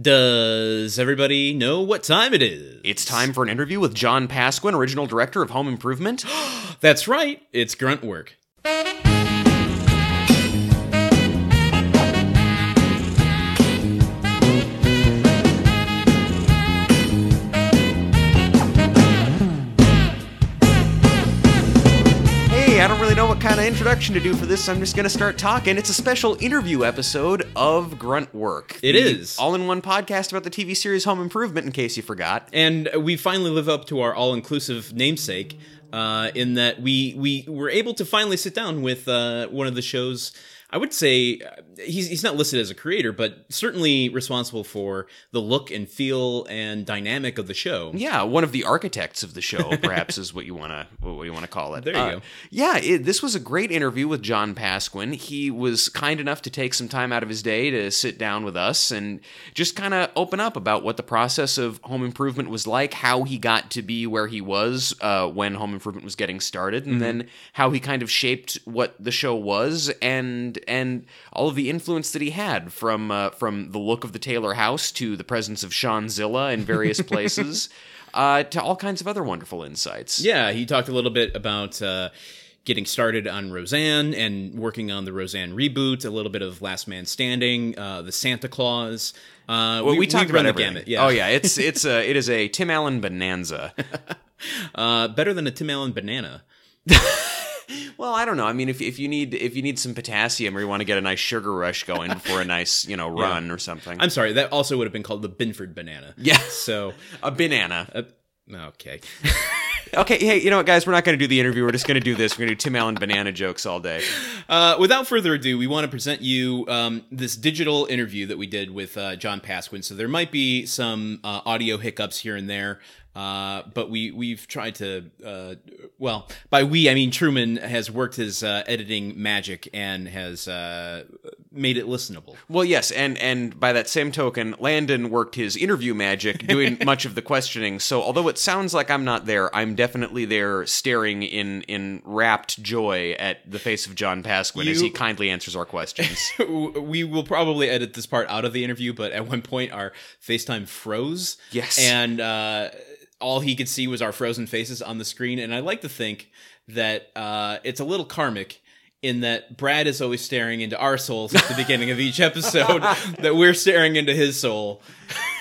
Does everybody know what time it is? It's time for an interview with John Pasquin, original director of Home Improvement. That's right, it's grunt work. Kind of introduction to do for this, I'm just going to start talking. It's a special interview episode of Grunt Work. It is. All-in-one podcast about the TV series Home Improvement, in case you forgot. And we finally live up to our all-inclusive namesake, uh, in that we we were able to finally sit down with uh, one of the show's. I would say uh, he's he's not listed as a creator, but certainly responsible for the look and feel and dynamic of the show. Yeah, one of the architects of the show, perhaps is what you want to what you want to call it. There you Uh, go. Yeah, it, this was a great interview with John Pasquin. He was kind enough to take some time out of his day to sit down with us and just kind of open up about what the process of Home Improvement was like, how he got to be where he was uh, when Home Improvement was getting started, and then how he kind of shaped what the show was, and and all of the influence that he had from uh, from the look of the Taylor house to the presence of Sean Zilla in various places. Uh, to all kinds of other wonderful insights. Yeah, he talked a little bit about uh, getting started on Roseanne and working on the Roseanne reboot, a little bit of Last Man Standing, uh, the Santa Clause. Uh, Well, we, talked run about the everything. gamut. Yeah. Oh yeah, it's it's a it is a Tim Allen bonanza. Uh, better than a Tim Allen banana. well, I don't know. I mean, if if you need if you need some potassium or you want to get a nice sugar rush going before a nice you know run or something. I'm sorry, that also would have been called the Binford banana. yeah, So, a banana. uh, okay. Okay, hey, you know what, guys? We're not going to do the interview. We're just going to do this. We're going to do Tim Allen banana jokes all day. Uh, without further ado, we want to present you um, this digital interview that we did with uh, John Pasquin. So there might be some uh, audio hiccups here and there, uh, but we we've tried to. Uh, well, by we I mean Truman has worked his uh, editing magic and has uh, made it listenable. Well, yes, and and by that same token, Landon worked his interview magic, doing much of the questioning. So, although it sounds like I'm not there, I'm definitely there, staring in in rapt joy at the face of John Pasquin as he kindly answers our questions. we will probably edit this part out of the interview, but at one point our FaceTime froze. Yes. And uh, all he could see was our frozen faces on the screen. And I like to think that uh, it's a little karmic in that Brad is always staring into our souls at the beginning of each episode, that we're staring into his soul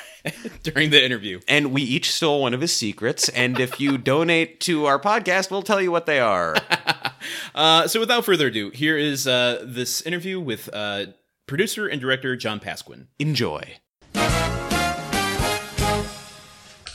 during the interview. and we each stole one of his secrets. And if you donate to our podcast, we'll tell you what they are. Uh, so without further ado, here is uh, this interview with uh, producer and director John Pasquin. Enjoy.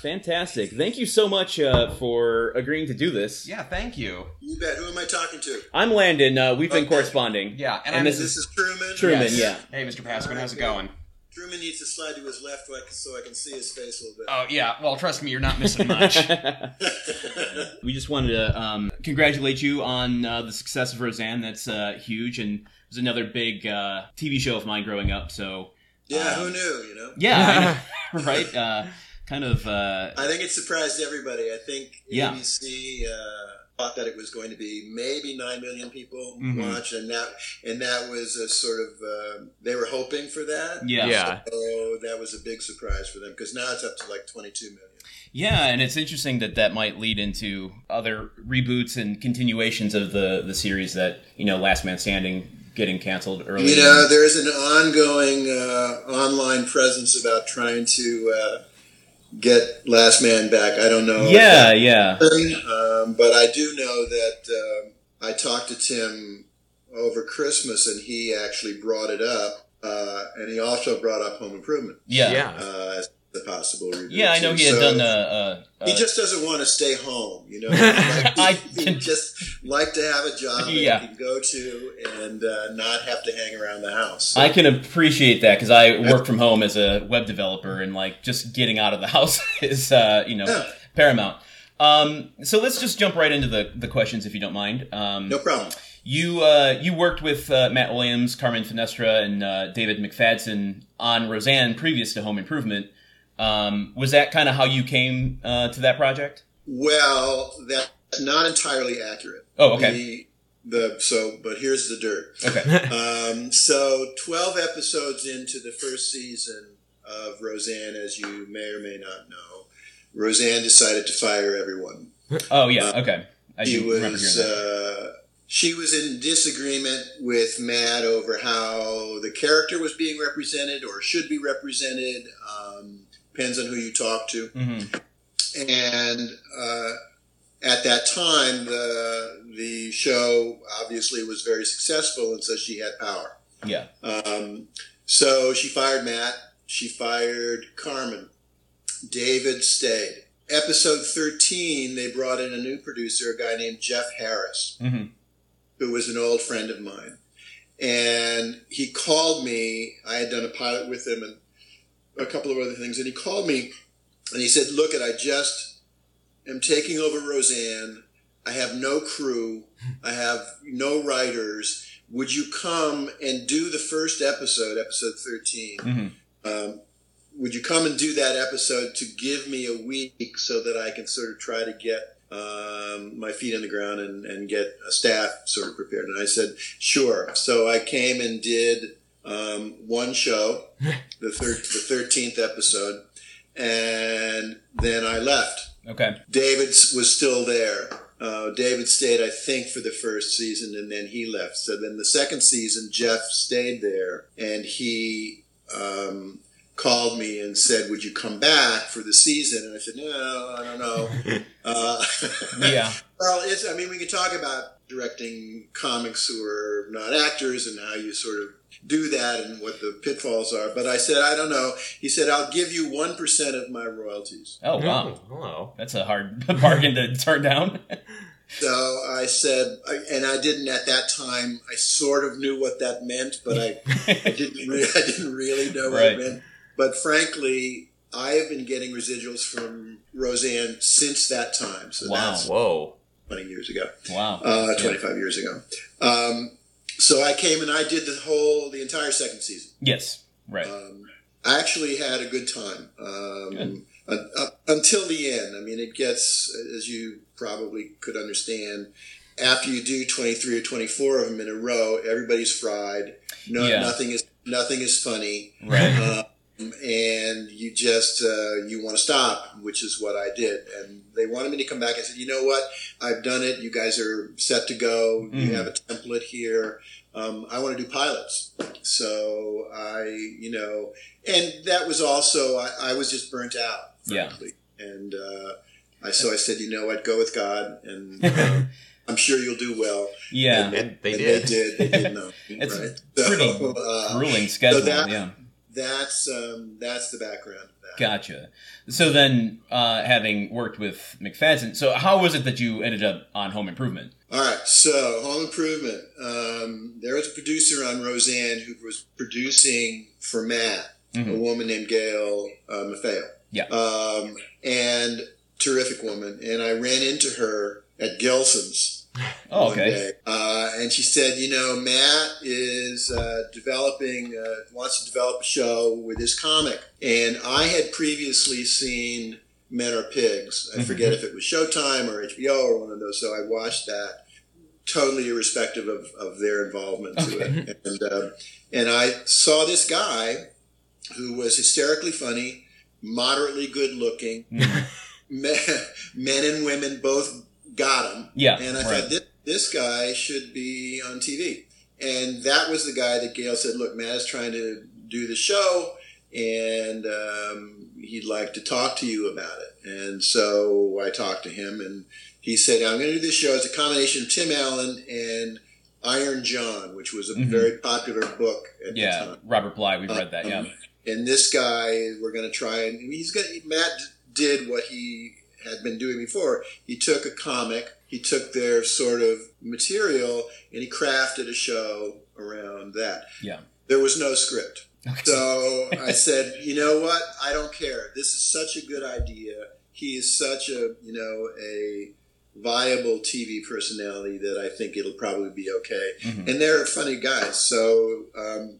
Fantastic. Thank you so much uh, for agreeing to do this. Yeah, thank you. You bet. Who am I talking to? I'm Landon. Uh, we've been Okay. corresponding. Yeah, and and, I'm- this This is is Truman. Truman. Yes. Yeah. Hey, Mr. Pasquin, how's it going? Truman needs to slide to his left so I can, so I can see his face a little bit. Oh yeah. Well, trust me, you're not missing much. We just wanted to um, congratulate you on uh, the success of Roseanne. That's uh, huge, and it was another big uh, TV show of mine growing up. So yeah, who knew? You know. yeah, I know, right? Uh, kind of. Uh, I think it surprised everybody. I think Yeah. ABC uh, thought that it was going to be maybe nine million people Mhm. watch, and that and that was a sort of uh, they were hoping for that. yeah. Yeah. So that was a big surprise for them because now it's up to like twenty two million. Yeah, and it's interesting that that might lead into other reboots and continuations of the the series that you know, Last Man Standing getting canceled early. You know, there's an ongoing uh, online presence about trying to uh, get Last Man back. I don't know. yeah, yeah. Um, but I do know that um I talked to Tim over Christmas, and he actually brought it up, uh, and he also brought up Home Improvement Yeah. Yeah. uh, a possible reboot. Yeah, I know too. he had So done a. a, a he just doesn't want to stay home, you know. Like, I he, can- he just like to have a job that Yeah. he can go to and uh, not have to hang around the house. I can appreciate that because I work from home as a web developer, and like just getting out of the house is, uh, you know, Yeah. paramount. Um, so let's just jump right into the, the questions, if you don't mind. Um, no problem. You uh, you worked with uh, Matt Williams, Carmen Finestra, and uh, David McFadzean on Roseanne previous to Home Improvement. Um, was that kind of how you came uh, to that project? Well, that's not entirely accurate. Oh, okay. The, the so, but here's the dirt. Okay. Um, so, 12 episodes into the first season, of Roseanne, as you may or may not know, Roseanne decided to fire everyone. Oh yeah, okay. I She do remember was hearing that. uh, she was in disagreement with Matt over how the character was being represented or should be represented. Um, depends on who you talk to. Mhm. And uh, at that time, the the show obviously was very successful, and so she had power. Yeah. Um, so she fired Matt. She fired Carmen. David stayed. Episode 13, they brought in a new producer, a guy named Jeff Harris, hmm who was an old friend of mine. And he called me. I had done a pilot with him and a couple of other things. And he called me and he said, Look, it, I just am taking over Roseanne. I have no crew. I have no writers. Would you come and do the first episode, episode 13? hmm um, would you come and do that episode to give me a week so that I can sort of try to get um, my feet on the ground and, and get a staff sort of prepared? And I said, sure. So I came and did um, one show, the, thir- the 13th episode, and then I left. Okay. David was still there. Uh, David stayed, I think, for the first season, and then he left. So then the second season, Jeff stayed there, and he um, called me and said, "Would you come back for the season?" And I said, "No, I don't know." uh, Yeah. well, it's. I mean, we can talk about directing comics who are not actors and how you sort of do that and what the pitfalls are. But I said, I don't know. He said, I'll give you one percent of my royalties. Oh wow, Oh, hello. that's a hard bargain to turn down. So I said, and I didn't at that time. I sort of knew what that meant, but I, I didn't. Re- I didn't really know what Right. it meant. But frankly, I have been getting residuals from Roseanne since that time. So Wow. that's Whoa. Twenty years ago, wow. uh, twenty-five years ago. Um, so I came and I did the whole, the entire second season. Yes. Right. Um, I actually had a good time um, Good. un- up until the end. I mean, it gets, as you probably could understand, after you do 23 or 24 of them in a row, everybody's fried. No, Yeah. nothing is nothing is funny, Right. And you just uh, you want to stop, which is what I did. And they wanted me to come back. I said, you know what? I've done it. You guys are set to go. Mhm. You have a template here. Um, I want to do pilots. So I, you know, and that was also I, I was just burnt out, Yeah. And uh, I so I said, you know what? Go with God, and um, I'm sure you'll do well. Yeah. And, And they and did. They did. They did know. It's right? pretty uh, Grueling schedule. that- yeah. That's um, that's the background of that. Gotcha. So then, uh, having worked with McFadzean, so how was it that you ended up on Home Improvement? All right, so Home Improvement. Um, there was a producer on Roseanne who was producing for Matt, a Mhm. woman named Gayle uh, Maffeo. Yeah. Um, and terrific woman. And I ran into her at Gelson's Oh, okay. Uh, and she said, you know, Matt is uh, developing, uh, wants to develop a show with his comic. And I had previously seen Men Are Pigs. I Mhm. forget if it was Showtime or HBO or one of those. So I watched that, totally irrespective of, of their involvement to it. And, uh, and I saw this guy who was hysterically funny, moderately good looking. Mhm. Men, men and women both got him. Yeah. And I right. thought, this, this guy should be on TV. And that was the guy that Gayle said, look, Matt is trying to do the show and um, he'd like to talk to you about it. And so I talked to him and he said, I'm going to do this show. It's a combination of Tim Allen and Iron John, which was a Mhm. very popular book at the yeah. time. Robert Bly, we've read that. Yeah. Um, and this guy, we're going to try and he's going. to Matt did what he had been doing before. He took a comic, he took their sort of material, and he crafted a show around that. Yeah. There was no script. Okay. So I said, you know what? I don't care. This is such a good idea. He is such a, you know, a viable TV personality that I think it'll probably be okay. Mhm. And they're funny guys. So um,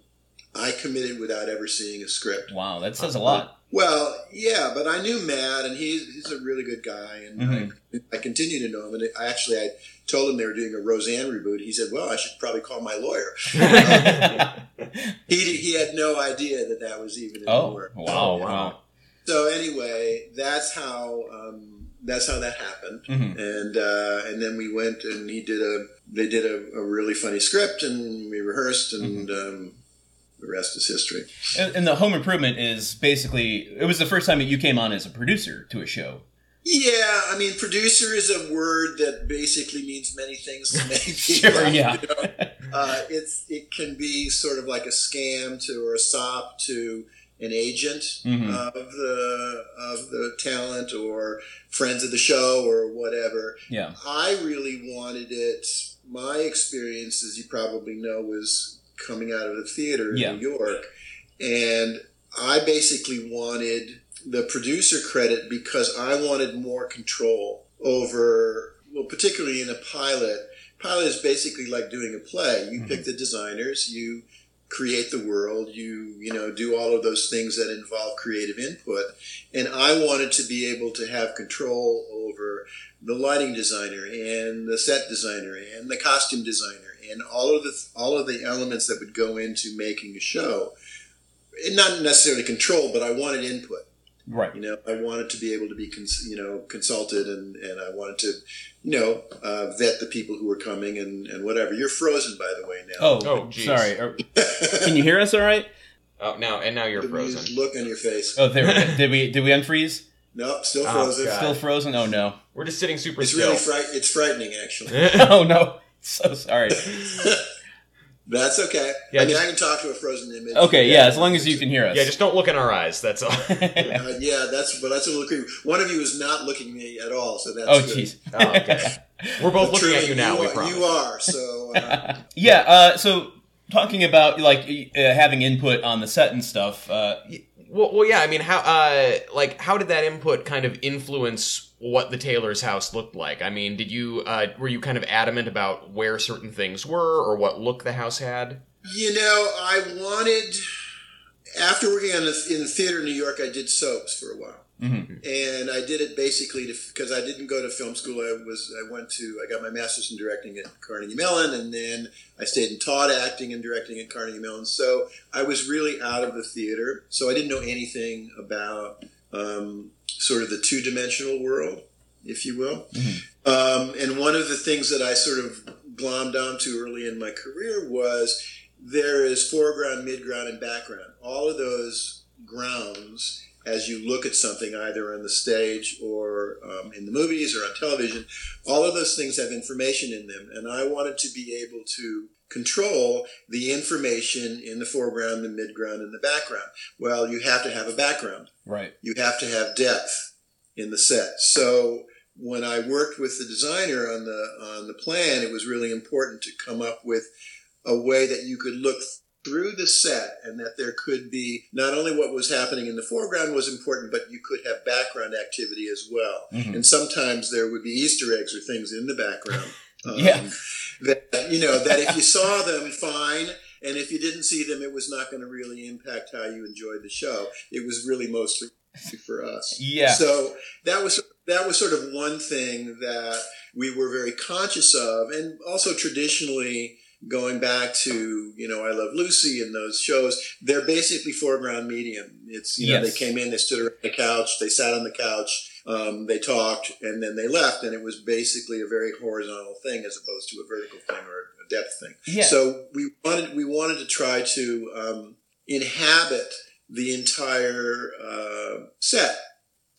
I committed without ever seeing a script. Wow, that says a lot. Well, yeah, but I knew Matt, and he's he's a really good guy, and Mhm. I, I continue to know him. And I actually, I told him they were doing a Roseanne reboot. He said, "Well, I should probably call my lawyer." He he had no idea that that was even in the oh, work. wow, Oh, wow. wow. So anyway, that's how um, that's how that happened, Mhm. and uh, and then we went and he did a they did a, a really funny script, and we rehearsed, and um, the rest is history. And, and the home improvement is basically it was the first time that you came on as a producer to a show. Yeah, I mean, producer is a word that basically means many things to many people. Sure, yeah. you know? uh, it's it can be sort of like a scam to or a sop to an agent Mhm. of the of the talent or friends of the show or whatever. Yeah. I really wanted it. My experience, as you probably know, was coming out of the theater in Yeah. New York, and I basically wanted the producer credit because I wanted more control over, well, particularly in a pilot. Pilot is basically like doing a play. You Mhm. pick the designers, you create the world, you you know do all of those things that involve creative input, and I wanted to be able to have control over the lighting designer and the set designer and the costume designer and all of the all of the elements that would go into making a show. And not necessarily control, but I wanted input. Right. You know, I wanted to be able to be, cons- you know, consulted, and, and I wanted to, you know, uh, vet the people who were coming and, and whatever. You're frozen, by the way, now. Oh, Oh, geez. sorry. Are- Can you hear us all right? Oh, now and now you're the frozen. look on your face. Oh, there. we go. did we did we unfreeze? Nope, still Oh, frozen. God. Still frozen? Oh no. We're just sitting super it's still. really fright. It's frightening, actually. Oh no. So sorry. That's okay. Yeah, I mean, just- I can talk to a frozen image. Okay, yeah, as long as you can hear us. yeah, just don't look in our eyes. That's all. Uh, yeah, that's but that's a little creepy. One of you is not looking at me at all, so that's oh good. jeez. Oh, okay. We're both But looking truly, at you now. You we are, promise. you are. So uh, yeah. Uh, so talking about like uh, having input on the set and stuff. Uh, Well, well, yeah. I mean, how, uh, like, how did that input kind of influence what the Taylor's house looked like? I mean, did you, uh, were you kind of adamant about where certain things were or what look the house had? you know, I wanted after working on the, in the theater in New York, I did soaps for a while. Mhm. and I did it basically because I didn't go to film school. I was I went to I got my master's in directing at Carnegie Mellon, and then I stayed and taught acting and directing at Carnegie Mellon. So I was really out of the theater. So I didn't know anything about um, sort of the two dimensional world, if you will. Um, and one of the things that I sort of glommed onto early in my career was there is foreground, midground, and background. All of those grounds as you look at something either on the stage or um, in the movies or on television, all of those things have information in them. And I wanted to be able to control the information in the foreground, the midground, and the background. Well, you have to have a background. Right. You have to have depth in the set. So when I worked with the designer on the on the plan, it was really important to come up with a way that you could look through the set and that there could be not only what was happening in the foreground was important, but you could have background activity as well. Mhm. And sometimes there would be Easter eggs or things in the background. Um, Yeah. That, you know, that if you saw them, fine. And if you didn't see them, it was not going to really impact how you enjoyed the show. It was really mostly for us. Yeah. So that was that was sort of one thing that we were very conscious of, and also traditionally going back to you know I Love Lucy and those shows, they're basically foreground medium. It's you know they came in, they stood around the couch, they sat on the couch, um, they talked, and then they left, and it was basically a very horizontal thing as opposed to a vertical thing or a depth thing. Yeah. So we wanted we wanted to try to um, inhabit the entire uh, set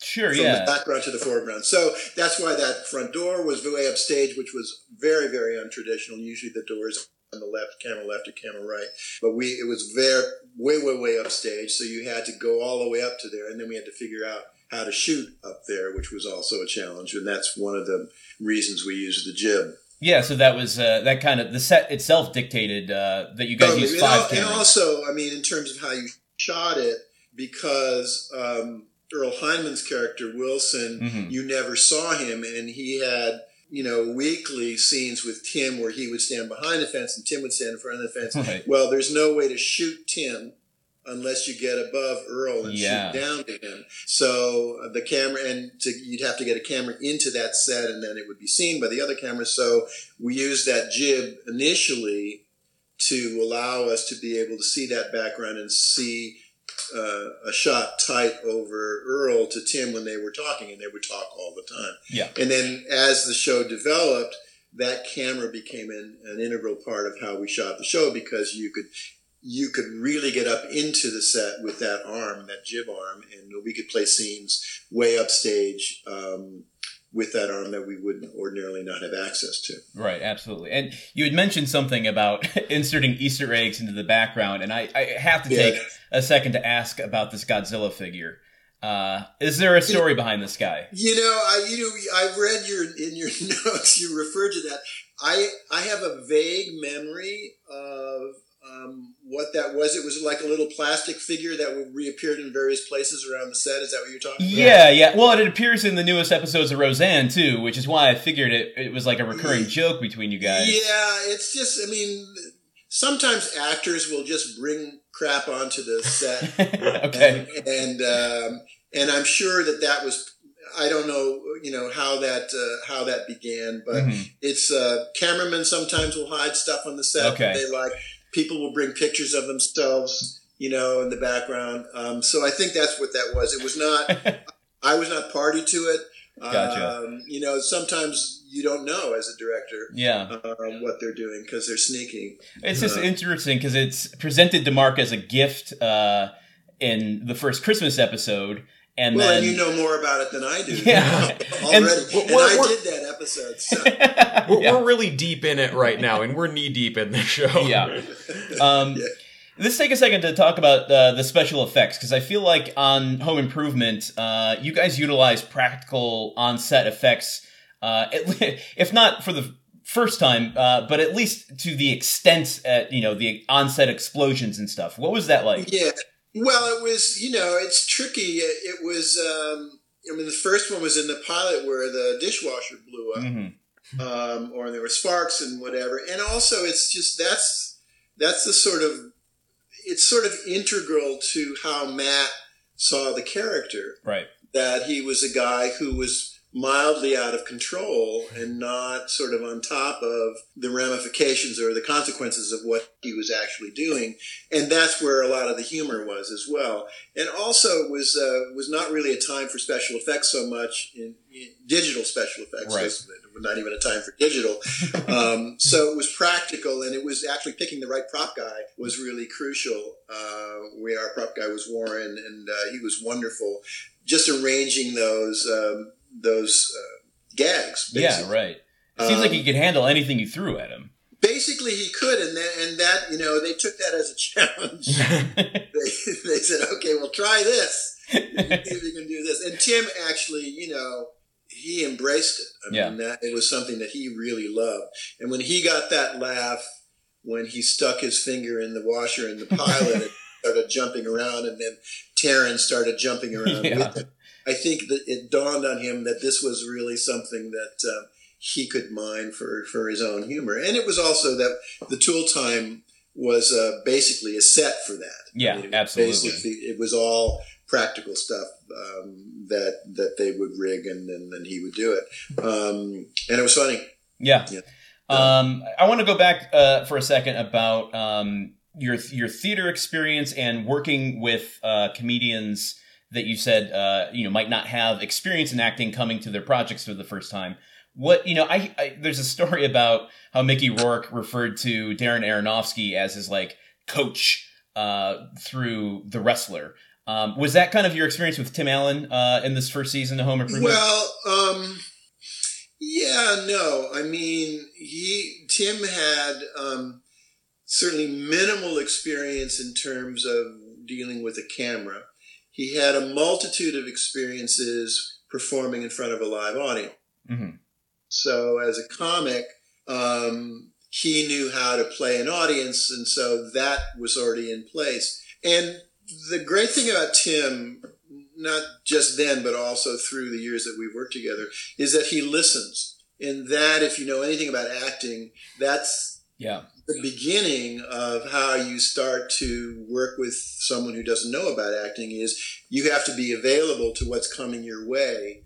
Sure. from Yeah. the background to the foreground. So that's why that front door was way upstage, which was very, very untraditional. Usually the doors on the left, camera left or camera right. But we it was very way, way, way upstage. So you had to go all the way up to there, and then we had to figure out how to shoot up there, which was also a challenge. And that's one of the reasons we used the jib. Yeah. So that was uh, that kind of the set itself dictated uh, that you guys Totally. used And five and cameras. also, I mean, in terms of how you shot it, because um, Earl Hindman's character Wilson, Mhm. you never saw him, and he had you know weekly scenes with Tim where he would stand behind the fence and Tim would stand in front of the fence. Right. Well, there's no way to shoot Tim unless you get above Earl and Yeah. shoot down to him. So uh, the camera, and to, you'd have to get a camera into that set, and then it would be seen by the other camera. So we used that jib initially to allow us to be able to see that background and see uh, a shot tight over Earl to Tim when they were talking, and they would talk all the time. Yeah. And then as the show developed, that camera became an, an integral part of how we shot the show because you could you could really get up into the set with that arm, that jib arm, and we could play scenes way upstage um, with that arm that we wouldn't ordinarily not have access to. Right, absolutely. And you had mentioned something about inserting Easter eggs into the background, and I, I have to Yeah. A second to ask about this Godzilla figure. Uh, is there a story behind this guy? You know, I you know I read your in your notes you referred to that. I I have a vague memory of um, what that was. It was like a little plastic figure that would reappeared in various places around the set. Is that what you're talking about? Yeah, yeah. Well, it appears in the newest episodes of Roseanne too, which is why I figured it, it was like a recurring joke between you guys. Yeah, it's just, I mean, sometimes actors will just bring crap onto the set. okay. And, and, um, and I'm sure that that was, I don't know, you know, how that, uh, how that began, but Mhm. it's, uh, cameramen sometimes will hide stuff on the set Okay. they like. People will bring pictures of themselves, you know, in the background. Um, so I think that's what that was. It was not, I was not party to it. Gotcha. Um, you know, sometimes you don't know as a director Yeah. um, what they're doing because they're sneaking. It's just Uh, interesting because it's presented to Mark as a gift uh, in the first Christmas episode, and well, then and you know more about it than I do. Yeah. already. And- And, We're- I did that episode. So. We're, Yeah. we're really deep in it right now, and we're knee deep in the show. Yeah. Um, Yeah. Let's take a second to talk about uh, the special effects because I feel like on Home Improvement, uh, you guys utilize practical on-set effects, uh, if not for the first time, uh, but at least to the extent at you know the on-set explosions and stuff. What was that like? Yeah. Well, it was, you know, it's tricky. It, it was, um, I mean, the first one was in the pilot where the dishwasher blew up, hmm um, or there were sparks and whatever. And also, it's just that's that's the sort of it's sort of integral to how Matt saw the character. Right. that he was a guy who was mildly out of control and not sort of on top of the ramifications or the consequences of what he was actually doing. And that's where a lot of the humor was as well. And also it was uh, was not really a time for special effects so much in, in digital special effects. Right. Not even a time for digital. Um, so it was practical and it was actually picking the right prop guy was really crucial uh, we our prop guy was Warren and uh, he was wonderful. Just arranging those um, those uh, gags. Yeah. Right. It seems like Um, he could handle anything you threw at him. Basically, he could, and that, and that you know they took that as a challenge. they, they said, "Okay, well, try this. See if you can do this." And Tim actually, you know, he embraced it. I Yeah. mean, that it was something that he really loved. And when he got that laugh when he stuck his finger in the washer in the pilot and started jumping around, and then Taryn started jumping around Yeah. with him. I think that it dawned on him that this was really something that um, he could mine for, for his own humor. And it was also that the tool time was uh, basically a set for that. Yeah, it was absolutely. Basically, it was all practical stuff um, that that they would rig, and then he would do it. Um, and it was funny. Yeah. Yeah. Um, I want to go back uh, for a second about um, your your theater experience and working with uh, comedians that you said uh, you know might not have experience in acting coming to their projects for the first time. What you know, I, I there's a story about how Mickey Rourke referred to Darren Aronofsky as his like coach uh, through The Wrestler. Um, was that kind of your experience with Tim Allen uh, in this first season of Home Improvement? Well, um, yeah, no. I mean, he Tim had um, certainly minimal experience in terms of dealing with a camera. He had a multitude of experiences performing in front of a live audience. Mhm. So, as a comic, um, he knew how to play an audience, and so that was already in place. And the great thing about Tim, not just then, but also through the years that we've worked together, is that he listens. And that, if you know anything about acting, that's Yeah. The beginning of how you start to work with someone who doesn't know about acting is you have to be available to what's coming your way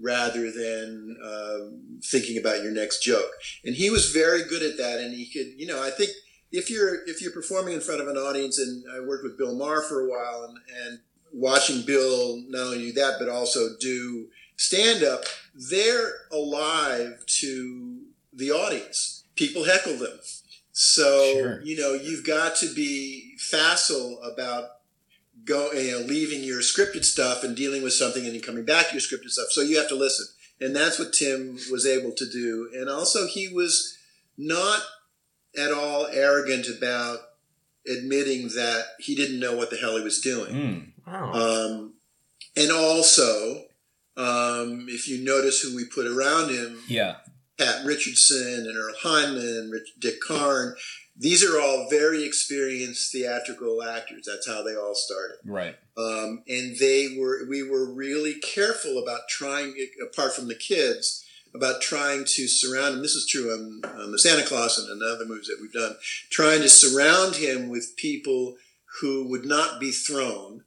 rather than um, thinking about your next joke. And he was very good at that. And he could, you know, I think if you're if you're performing in front of an audience, and I worked with Bill Maher for a while, and, and watching Bill not only do that but also do stand up, they're alive to the audience. People heckle them. So Sure. you know you've got to be facile about go you know leaving your scripted stuff and dealing with something and then coming back to your scripted stuff. So you have to listen, and that's what Tim was able to do. And also he was not at all arrogant about admitting that he didn't know what the hell he was doing. Mm. Wow. Um, and also, um, if you notice who we put around him, Yeah. Pat Richardson and Earl Hindman, Rich, Dick Karn, these are all very experienced theatrical actors. That's how they all started. Right. Um, and they were, we were really careful about trying, apart from the kids, about trying to surround him. This is true on, on the Santa Clause and other movies that we've done, trying to surround him with people who would not be thrown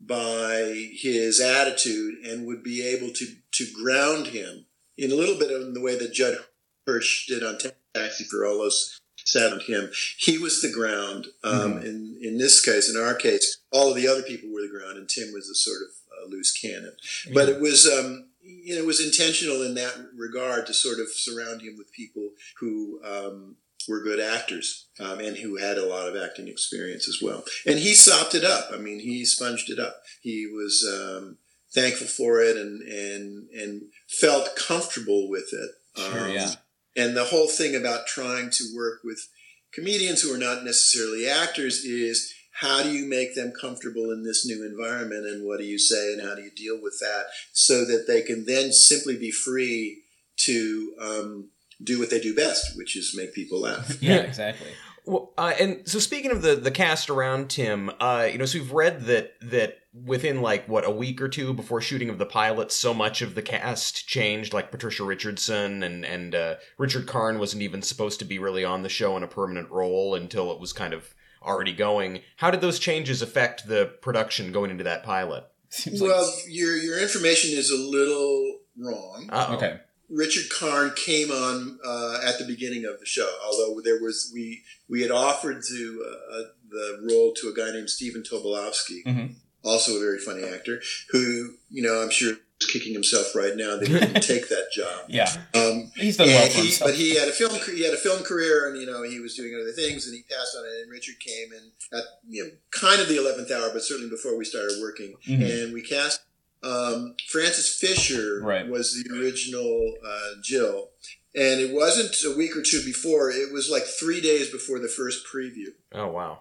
by his attitude and would be able to, to ground him in a little bit of the way that Judd Hirsch did on Taxi for all those sat on him. He was the ground. Um, in, in this case, in our case, all of the other people were the ground and Tim was a sort of uh, loose cannon. But it was, um, you know, it was intentional in that regard to sort of surround him with people who um, were good actors um, and who had a lot of acting experience as well. And he sopped it up. I mean, he sponged it up. He was um, thankful for it and and and felt comfortable with it. Sure. Um, Yeah. And the whole thing about trying to work with comedians who are not necessarily actors is how do you make them comfortable in this new environment and what do you say and how do you deal with that so that they can then simply be free to um, do what they do best, which is make people laugh. Yeah. Exactly. Well, uh, and so speaking of the the cast around Tim, uh, you know, so we've read that that within like what a week or two before shooting of the pilot, so much of the cast changed. Like Patricia Richardson and and uh, Richard Karn wasn't even supposed to be really on the show in a permanent role until it was kind of already going. How did those changes affect the production going into that pilot? Seems like- Well, your your information is a little wrong. Uh-oh. okay. Richard Karn came on uh, at the beginning of the show, although there was we we had offered to uh, uh, the role to a guy named Stephen Tobolowsky, Mhm. also a very funny actor, who you know I'm sure is kicking himself right now that he didn't take that job. Yeah. Um, He's done well he, but he had a film he had a film career, and you know he was doing other things, and he passed on it. And Richard came in at you know kind of the eleventh hour, but certainly before we started working, Mhm. and we cast um, Frances Fisher Right. was the original uh, Jill, and it wasn't a week or two before. It was like three days before the first preview Oh wow.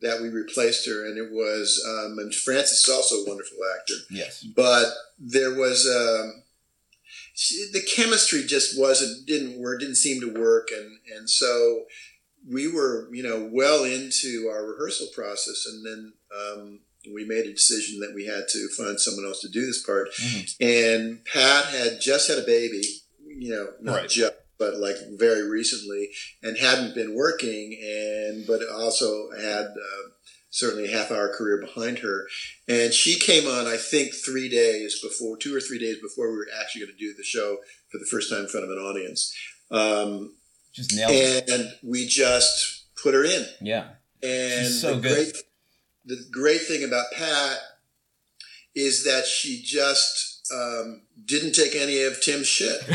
that we replaced her, and it was um, and Frances is also a wonderful actor yes. but there was um, the chemistry just wasn't didn't work didn't seem to work and and so we were you know well into our rehearsal process and then um, we made a decision that we had to find someone else to do this part Mhm. and pat had just had a baby you know not Right. just but like very recently and hadn't been working and but also had uh, certainly a half hour career behind her and she came on, I think, three days before, two or three days before we were actually going to do the show for the first time in front of an audience. Um, Just nailed it. and we just put her in. Yeah. And She's so good. great, the great thing about Pat is that she just um, didn't take any of Tim's shit.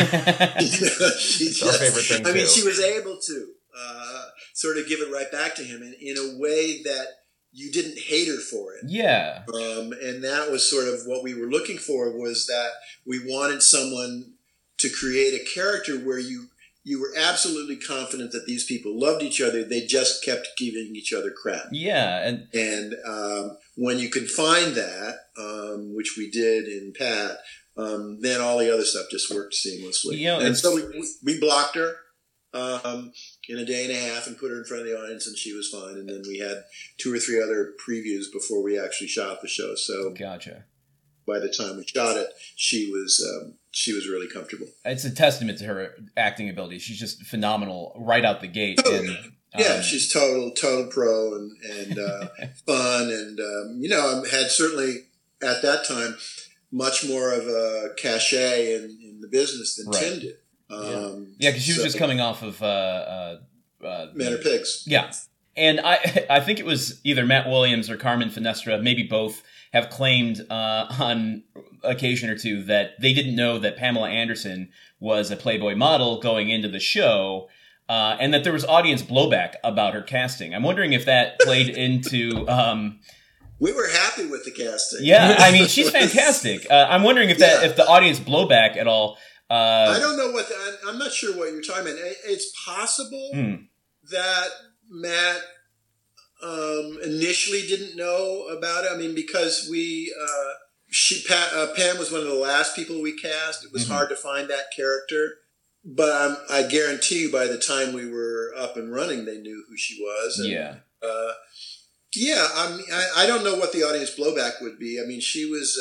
she It's our favorite thing, I mean, too. she was able to uh, sort of give it right back to him in, in a way that you didn't hate her for it. yeah. Um, and that was sort of what we were looking for was that we wanted someone to create a character where you you were absolutely confident that these people loved each other. They just kept giving each other crap. Yeah. And And um, when you can find that, um, which we did in Pat, um, then all the other stuff just worked seamlessly. You know, and so we, we blocked her um, in a day and a half and put her in front of the audience, and she was fine. And then we had two or three other previews before we actually shot the show. So gotcha. by the time we shot it, she was um, she was really comfortable. It's a testament to her acting ability. She's just phenomenal right out the gate. Oh, And Yeah, um, she's total total pro and and uh, fun, and um, you know, I had certainly at that time much more of a cachet in, in the business than Right. Tim did. Um, yeah, because she was so- just coming off of uh, uh, uh, Men are pigs. Yeah. And I I think it was either Matt Williams or Carmen Finestra, maybe both, have claimed uh, on occasion or two that they didn't know that Pamela Anderson was a Playboy model going into the show. Uh, and that there was audience blowback about her casting. I'm wondering if that played into. Um, We were happy with the casting. yeah, I mean, she's fantastic. Uh, I'm wondering if that Yeah. if the audience blowback at all. Uh, I don't know what the, I- I'm not sure what you're talking about. It's possible Hmm. that Matt um, initially didn't know about it. I mean, because we uh, she pa- uh, Pam was one of the last people we cast. It was Mhm. hard to find that character, but I'm, I guarantee you, by the time we were up and running, they knew who she was. And, yeah. uh, yeah. I mean, I, I don't know what the audience blowback would be. I mean, she was.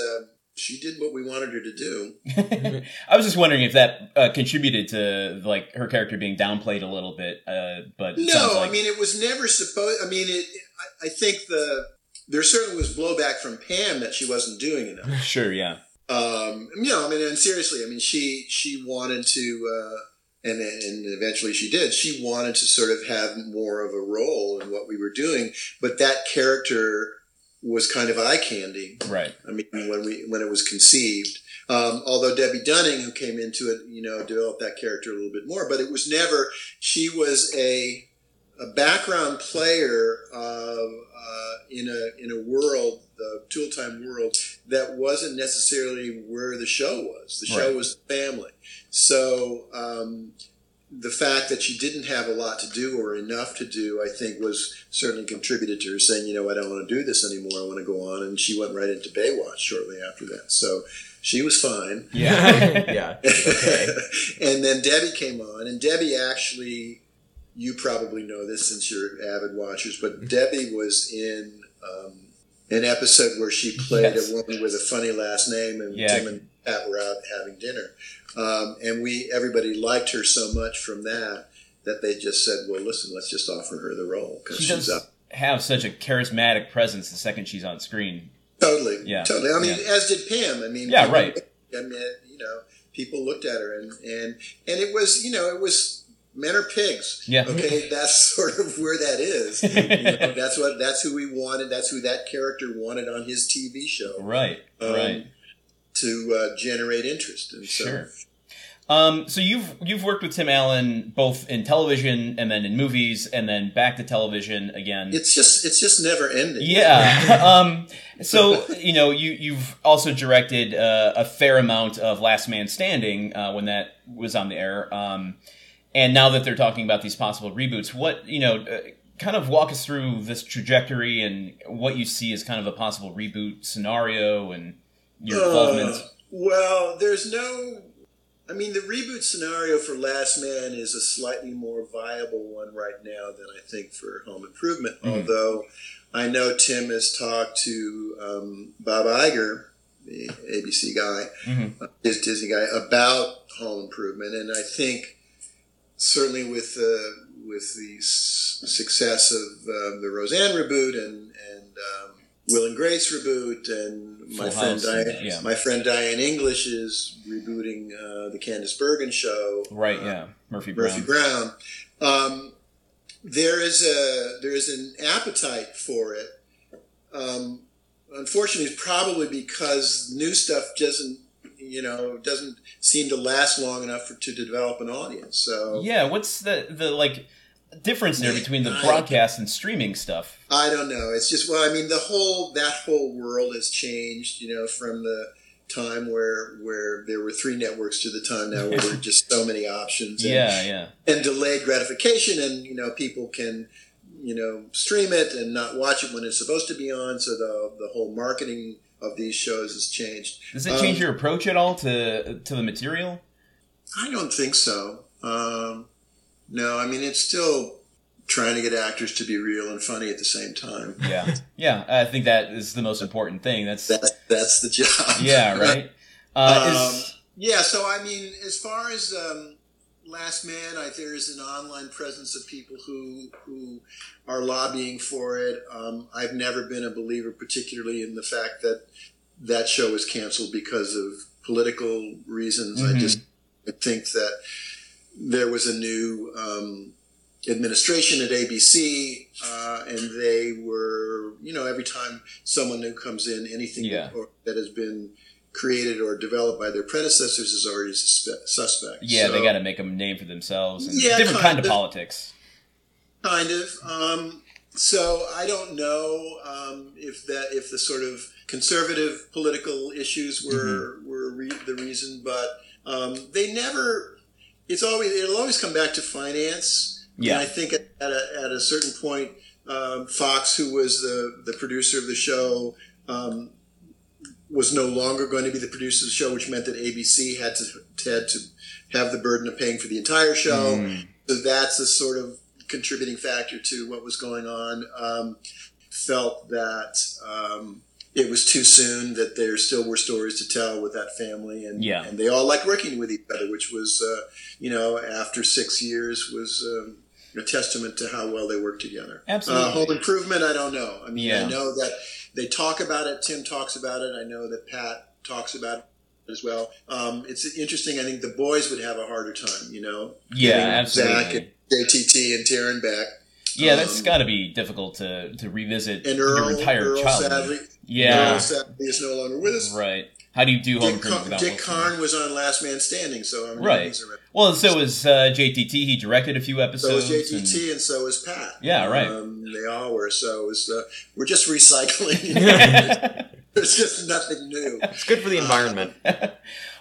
She did what we wanted her to do. I was just wondering if that uh, contributed to like her character being downplayed a little bit. Uh, but No, like, I mean it was never supposed. I mean, it. I, I think the there certainly was blowback from Pam that she wasn't doing enough. sure, yeah, Um, you know, I mean, and seriously, I mean, she she wanted to, uh, and and eventually she did. She wanted to sort of have more of a role in what we were doing, but that character was kind of eye candy. right, I mean, when we when it was conceived. Um, although Debbie Dunning, who came into it, you know, developed that character a little bit more, but it was never. She was a a background player of uh, in a in a world, the Tool Time world, that wasn't necessarily where the show was. The show Right. was family. So um, the fact that she didn't have a lot to do or enough to do, I think, was certainly contributed to her saying, you know, I don't want to do this anymore. I want to go on. And she went right into Baywatch shortly after that. So she was fine. yeah, yeah. Okay. and then Debbie came on, and Debbie actually, you probably know this since you're avid watchers, but Debbie was in um, an episode where she played Yes. a woman with a funny last name, and Yeah. Tim and Pat were out having dinner, um, and we everybody liked her so much from that that they just said, "Well, listen, let's just offer her the role because she she's does up." have such a charismatic presence the second she's on screen. Totally, Yeah. totally. I mean, Yeah. as did Pam. I mean, Yeah, right. I mean, you know, people looked at her, and and and it was, you know, it was men are pigs. Yeah. Okay, that's sort of where that is. You know, that's what that's who we wanted. That's who that character wanted on his TV show Right, Um, right, to uh, generate interest. And so, sure. Um, so you've you've worked with Tim Allen both in television and then in movies and then back to television again. it's just it's just never ending. Yeah. um, so you know, you you've also directed uh, a fair amount of Last Man Standing uh, when that was on the air. Um, and now that they're talking about these possible reboots, what you know, uh, kind of walk us through this trajectory and what you see as kind of a possible reboot scenario and your involvement. Uh, well, there's no. I mean, the reboot scenario for Last Man is a slightly more viable one right now than I think for Home Improvement. Mhm. Although I know Tim has talked to um, Bob Iger, the ABC guy, Mhm. uh, his Disney guy, about Home Improvement, and I think certainly with the with the success of um, the Roseanne reboot and and um, Will and Grace reboot and my Full friend House Diane, yeah. my friend Diane English is rebooting uh, the Candice Bergen show. Right? uh, Yeah, Murphy Brown. Murphy Brown. Um, there is a there is an appetite for it. Um, unfortunately, it's probably because new stuff doesn't you know doesn't seem to last long enough for, to develop an audience. So Yeah. What's the the like difference there between the broadcast and streaming stuff? I don't know. It's just well, I mean, the whole that whole world has changed. You know, from the time where where there were three networks to the time now where there are just so many options. And, Yeah, yeah. and delayed gratification, and you know, people can you know stream it and not watch it when it's supposed to be on. So the the whole marketing of these shows has changed. Does it change Um, your approach at all to to the material? I don't think so. Um, no, I mean it's still trying to get actors to be real and funny at the same time. Yeah, yeah. I think that is the most important thing. That's That's that's the job. yeah, right. Uh, Um, is Yeah, so I mean, as far as um, Last Man, I, there is an online presence of people who who are lobbying for it. Um, I've never been a believer, particularly in the fact that that show was canceled because of political reasons. Mhm. I just I think that there was a new um, administration at ABC, uh, and they were, you know, every time someone new comes in, anything Yeah. that, or, that has been created or developed by their predecessors is already suspe- suspect. Yeah, So- they got to make a name for themselves and Yeah, different kind of of. politics. Kind of. Um, so I don't know um, if that if the sort of conservative political issues were Mm-hmm. were re- the reason, but um, they never. It's always it'll always come back to finance. Yeah. And I think at a, at a certain point, um, Fox, who was the the producer of the show. Um, was no longer going to be the producer of the show, which meant that ABC had to had to have the burden of paying for the entire show. Mm. So that's a sort of contributing factor to what was going on. Um, felt that um, it was too soon, that there still were stories to tell with that family, and Yeah. and they all liked working with each other, which was, uh, you know, after six years was. Um, a testament to how well they worked together. Absolutely. Uh, home improvement, I don't know. I mean, Yeah. I know that they talk about it. Tim talks about it. I know that Pat talks about it as well. Um, it's interesting. I think the boys would have a harder time, you know, Yeah, absolutely. Zach and JTT and Taran back. Yeah, that's Um, got to be difficult to to revisit And your Earl, entire Earl childhood. sadly, Yeah, Earl sadly is no longer with us. right. How do you do home Dick, improvement Car- without Dick Wilson? Karn was on Last Man Standing, so I mean, Right. he's around. Well, so was uh, JTT. He directed a few So episodes. was and- JTT, and, so was Pat. Yeah, right. Um, they all were. So it was, uh, we're just recycling. There's just nothing new. It's good for the environment.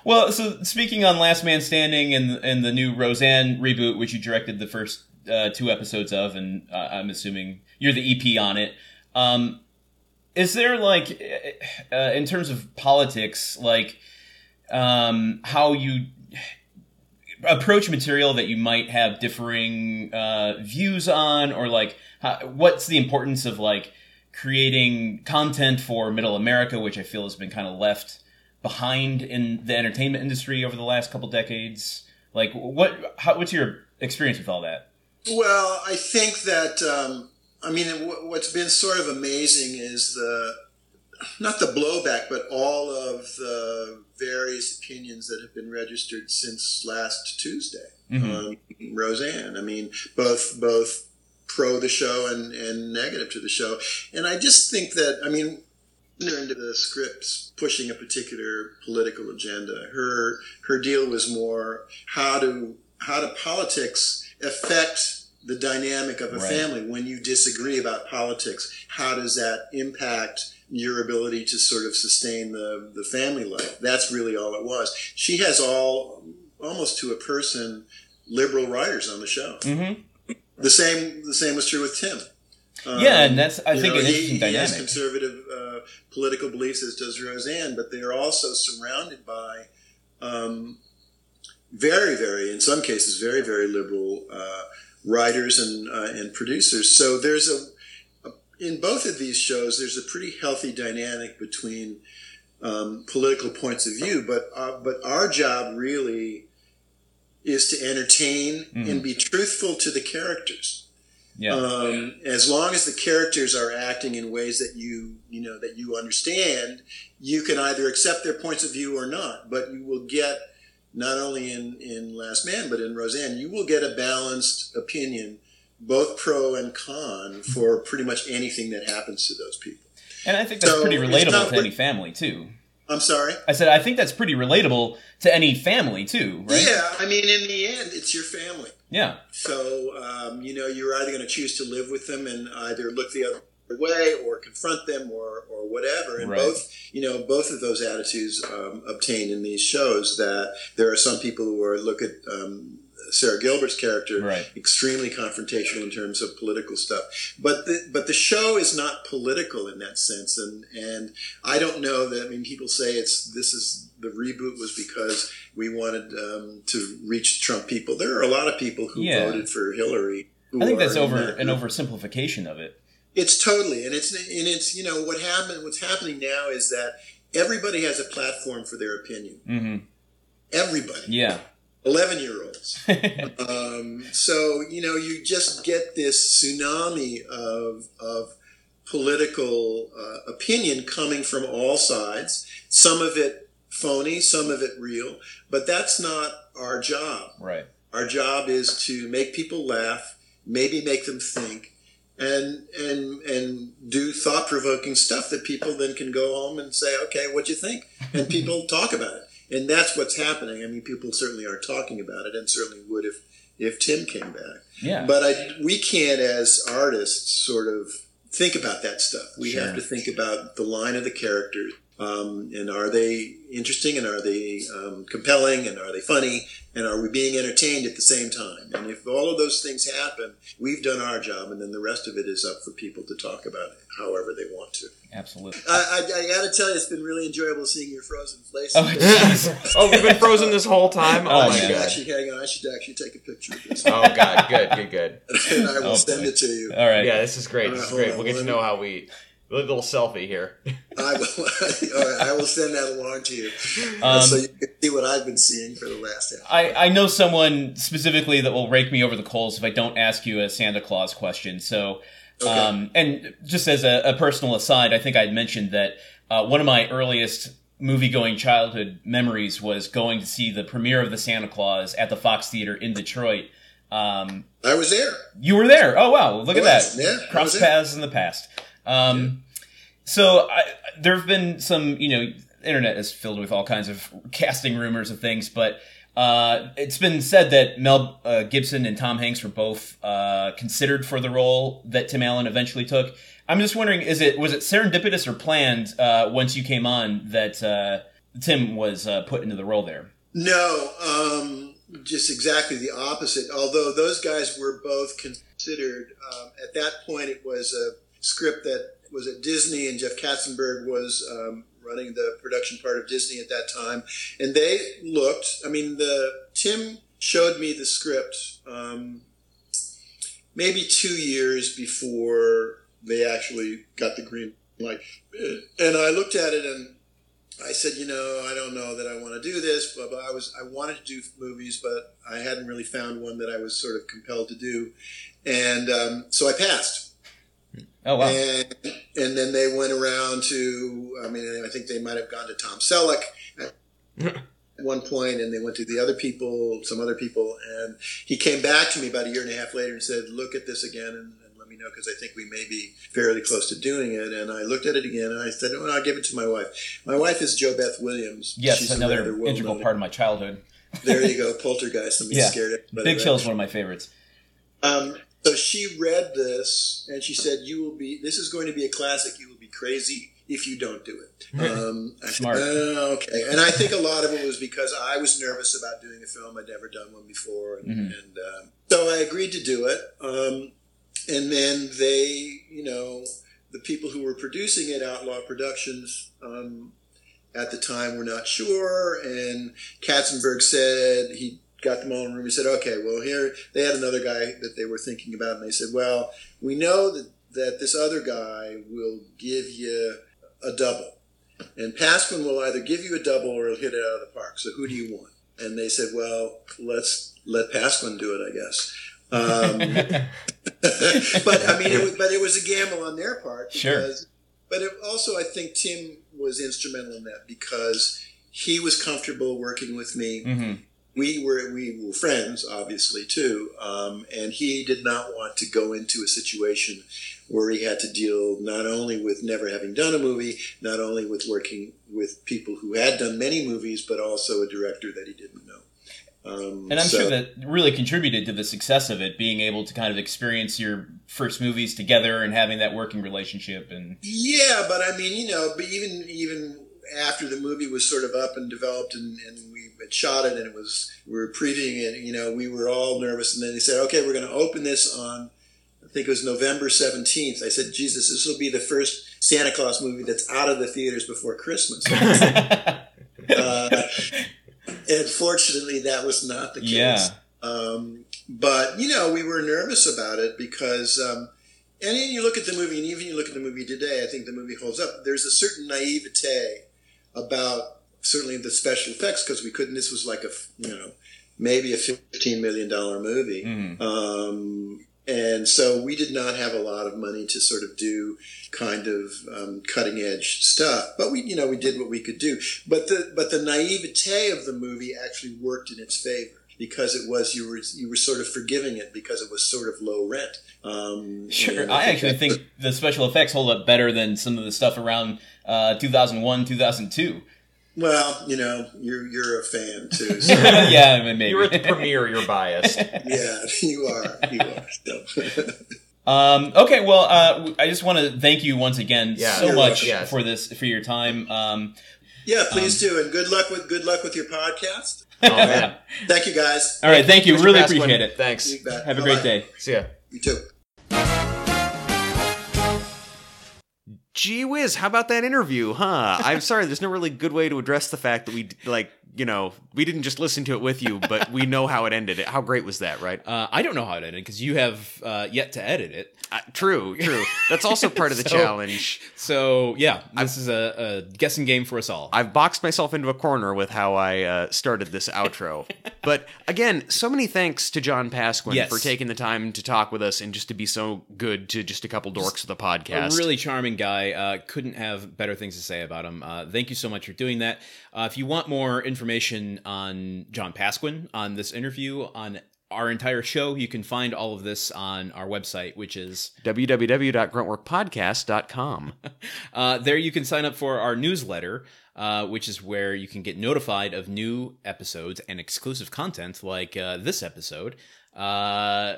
well, so speaking on Last Man Standing and and the new Roseanne reboot, which you directed the first uh, two episodes of, and uh, I'm assuming you're the EP on it. Um, is there like, uh, in terms of politics, like um, how you approach material that you might have differing uh, views on, or like how, what's the importance of like creating content for Middle America, which I feel has been kind of left behind in the entertainment industry over the last couple decades. Like, what? How, what's your experience with all that? Well, I think that um, I mean wh- what's been sort of amazing is the not the blowback, but all of the various opinions that have been registered since last Tuesday. Mhm. Um, Roseanne, I mean, both both pro the show and, and negative to the show, and I just think that I mean. Into the scripts pushing a particular political agenda. Her her deal was more how to how do politics affect the dynamic of a Right. family when you disagree about politics? How does that impact your ability to sort of sustain the, the family life? That's really all it was. She has all, almost to a person, liberal writers on the show. Mm-hmm. The same the same was true with Tim. Um, Yeah, and that's I think know, an he, interesting he has conservative uh, political beliefs, as does Roseanne, but they are also surrounded by um, very, very, in some cases, very, very liberal uh, writers and uh, and producers. So there's a, a in both of these shows, there's a pretty healthy dynamic between um, political points of view, but uh, but our job really is to entertain Mhm. and be truthful to the characters Yeah, um, as long as the characters are acting in ways that you you know that you understand, you can either accept their points of view or not. But you will get not only in in Last Man, but in Roseanne, you will get a balanced opinion, both pro and con, for pretty much anything that happens to those people. and I think that's so pretty relatable not to any family too. I'm sorry. I said I think that's pretty relatable to any family too, right? Yeah, I mean, in the end, it's your family. Yeah. So, um, you know, you're either going to choose to live with them and either look the other way or confront them or, or whatever. And Right. both, you know, both of those attitudes um, obtain in these shows that there are some people who are, look at um, Sara Gilbert's character, Right. extremely confrontational in terms of political stuff. But the, but the show is not political in that sense. And, and I don't know that, I mean, people say it's, this is, the reboot was because we wanted um, to reach Trump people. There are a lot of people who Yeah. voted for Hillary. I think that's over that an oversimplification of it. It's totally, and it's and it's you know what happened. What's happening now is that everybody has a platform for their opinion. Mm-hmm. everybody. Yeah. 11 year olds. um, so, you know, you just get this tsunami of, of political uh, opinion coming from all sides, some of it phony, some of it real, but that's not our job. Right. Our job is to make people laugh, maybe make them think, and and and do thought provoking stuff that people then can go home and say, okay, what'd you think? And people talk about it, and that's what's happening. I mean, people certainly are talking about it, and certainly would if if Tim came back. Yeah. But I, we can't, as artists, sort of think about that stuff. We Sure. have to think about the line of the characters. Um, and are they interesting and are they um, compelling and are they funny and are we being entertained at the same time? And if all of those things happen, we've done our job, and then the rest of it is up for people to talk about it however they want to. Absolutely. I, I, I got to tell you, it's been really enjoyable seeing your frozen place. Oh, oh, we've been frozen this whole time. Oh, Oh, my I god. actually hang on. I should actually take a picture of this, Oh god, good, good, good. and I will Oh, send boy. it to you. All right. Yeah, this is great. This is great. hold We'll get to know me- how we a little selfie here. I will. I will send that along to you, Um, so you can see what I've been seeing for the last half. I, I know someone specifically that will rake me over the coals if I don't ask you a Santa Clause question. So, Okay. um, and just as a, a personal aside, I think I'd mentioned that uh, one of my earliest movie going childhood memories was going to see the premiere of the Santa Clause at the Fox Theater in Detroit. Um, I was there. you were there. Oh wow! Look at Was, that. yeah, I Cross paths in the past. Um, So I, there have been some, you know, internet is filled with all kinds of casting rumors of things, but uh, it's been said that Mel uh, Gibson and Tom Hanks were both uh, considered for the role that Tim Allen eventually took. I'm just wondering, is it was it serendipitous or planned uh, once you came on that uh, Tim was uh, put into the role there? No, um, just exactly the opposite. Although those guys were both considered um, at that point, it was a script that was at Disney, and Jeff Katzenberg was um, running the production part of Disney at that time. And they looked. I mean, the Tim showed me the script um, maybe two years before they actually got the green light, and I looked at it and. I said, you know, I don't know that I want to do this, but, I was I wanted to do movies, but I hadn't really found one that I was sort of compelled to do, and um, so I passed. Oh wow! And and then they went around to, I mean, I think they might have gone to Tom Selleck at one point, and they went to the other people, some other people, and he came back to me about a year and a half later and said, look at this again and, let me know because I think we may be fairly close to doing it. And I looked at it again and I said, well, I'll give it to my wife. My wife is JoBeth Williams. yes, She's another integral part of my childhood. There you go, Poltergeist. Let me Yeah. scared. Big? Chill is one of my favorites. Um, so she read this and she said, "You will be. This is going to be a classic. You will be crazy if you don't do it." Um, I said, Smart. "Oh, okay. And I think a lot of it was because I was nervous about doing a film. I'd never done one before, and, Mhm. and um, so I agreed to do it. Um, and then they, you know, the people who were producing it, Outlaw Productions. Um, at the time, were not sure, and Katzenberg said he got them all in a room. He said, "Okay, well, here they had another guy that they were thinking about, and they said, well, we know that that this other guy will give you a double, and Pasquin will either give you a double or he'll hit it out of the park. So who do you want?" And they said, "Well, let's let Pasquin do it, I guess." Um, but I mean, it was, but it was a gamble on their part. Sure. But it also, I think Tim was instrumental in that because he was comfortable working with me. hmm We were we were friends, obviously too, um, and he did not want to go into a situation where he had to deal not only with never having done a movie, not only with working with people who had done many movies, but also a director that he didn't know. Um, And I'm so- sure that really contributed to the success of it, being able to kind of experience your first movies together and having that working relationship. And Yeah, but I mean, you know, but even even after the movie was sort of up and developed, and, and we had shot it, and it was we were previewing it. You know, we were all nervous, and then they said, "Okay, we're going to open this on." I think it was November seventeenth. I said, "Jesus, this will be the first Santa Claus movie that's out of the theaters before Christmas." uh, and fortunately, that was not the case. yeah, Um, but you know, we were nervous about it because, um, and then you look at the movie, and even you look at the movie today, I think the movie holds up. There's a certain naivete about certainly the special effects because we couldn't. This was like a you know maybe a fifteen million dollar movie, Mhm. um, and so we did not have a lot of money to sort of do kind of um, cutting edge stuff. But we you know we did what we could do. But the but the naivete of the movie actually worked in its favor. Because it was you were you were sort of forgiving it because it was sort of low rent. Um, Sure. and I actually that- think the special effects hold up better than some of the stuff around uh, 2001, 2002. Well, you know, you're you're a fan too. So, yeah, I mean, maybe. You're at the premiere. You're biased. yeah, you are. You are. So. Um, okay, well, uh, I just want to thank you once again Yeah. so much welcome. for this for your time. Um, yeah, please do, and good luck with good luck with your podcast. Oh man. Thank you, guys. all right, thank you. Really appreciate it. Thanks. You bet. Have a Bye-bye. great day. See ya. You too. Gee whiz, how about that interview, huh? I'm sorry, there's no really good way to address the fact that we, like, you know, we didn't just listen to it with you, but we know how it ended. How great was that, right? Uh, I don't know how it ended because you have uh, yet to edit it. Uh, true, true. That's also part of the So- challenge. So yeah, this is a, a guessing game for us all. I've boxed myself into a corner with how I uh, started this outro. but again, so many thanks to John Pasquin Yes. for taking the time to talk with us and just to be so good to just a couple dorks of the podcast. A really charming guy. Uh, couldn't have better things to say about him. Uh, thank you so much for doing that. Uh, if you want more information on John Pasquin, on this interview, on our entire show, you can find all of this on our website, which is www.gruntworkpodcast.com. uh, there. You can sign up for our newsletter, uh, which is where you can get notified of new episodes and exclusive content like uh, this episode. Uh,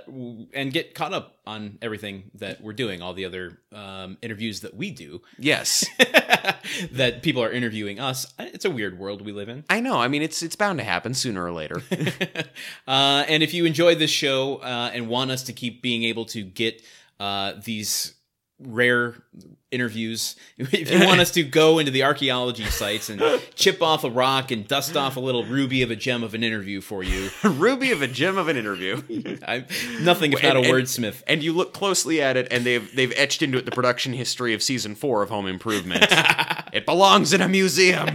and get caught up on everything that we're doing, all the other um, interviews that we do. Yes. that people are interviewing us. It's a weird world we live in. I know. I mean, it's it's bound to happen sooner or later. uh, and if you enjoyed this show uh, and want us to keep being able to get uh, these rare interviews, if you want us to go into the archaeology sites and chip off a rock and dust off a little ruby of a gem of an interview for you, Ruby of a gem of an interview. I, nothing if not a And- and- wordsmith. And you look closely at it, and they've they've etched into it the production history of season four of Home Improvement. it belongs in a museum.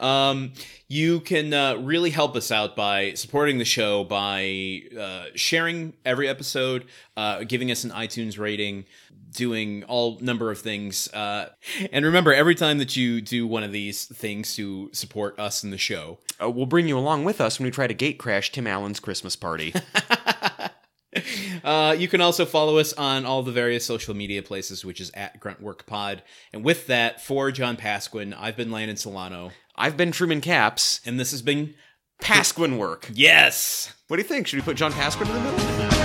Um, you can uh, really help us out by supporting the show by uh, sharing every episode, uh, giving us an iTunes rating, doing all number of things. Uh, and remember, every time that you do one of these things to support us in the show, Uh, we'll bring you along with us when we try to gate crash Tim Allen's Christmas party. uh, you can also follow us on all the various social media places, which is at Gruntwork Pod. And with that, for John Pasquin, I've been Landon Solano, I've been Truman Caps. and this has been Pasquin work. yes. What do you think? Should we put John Pasquin in the middle?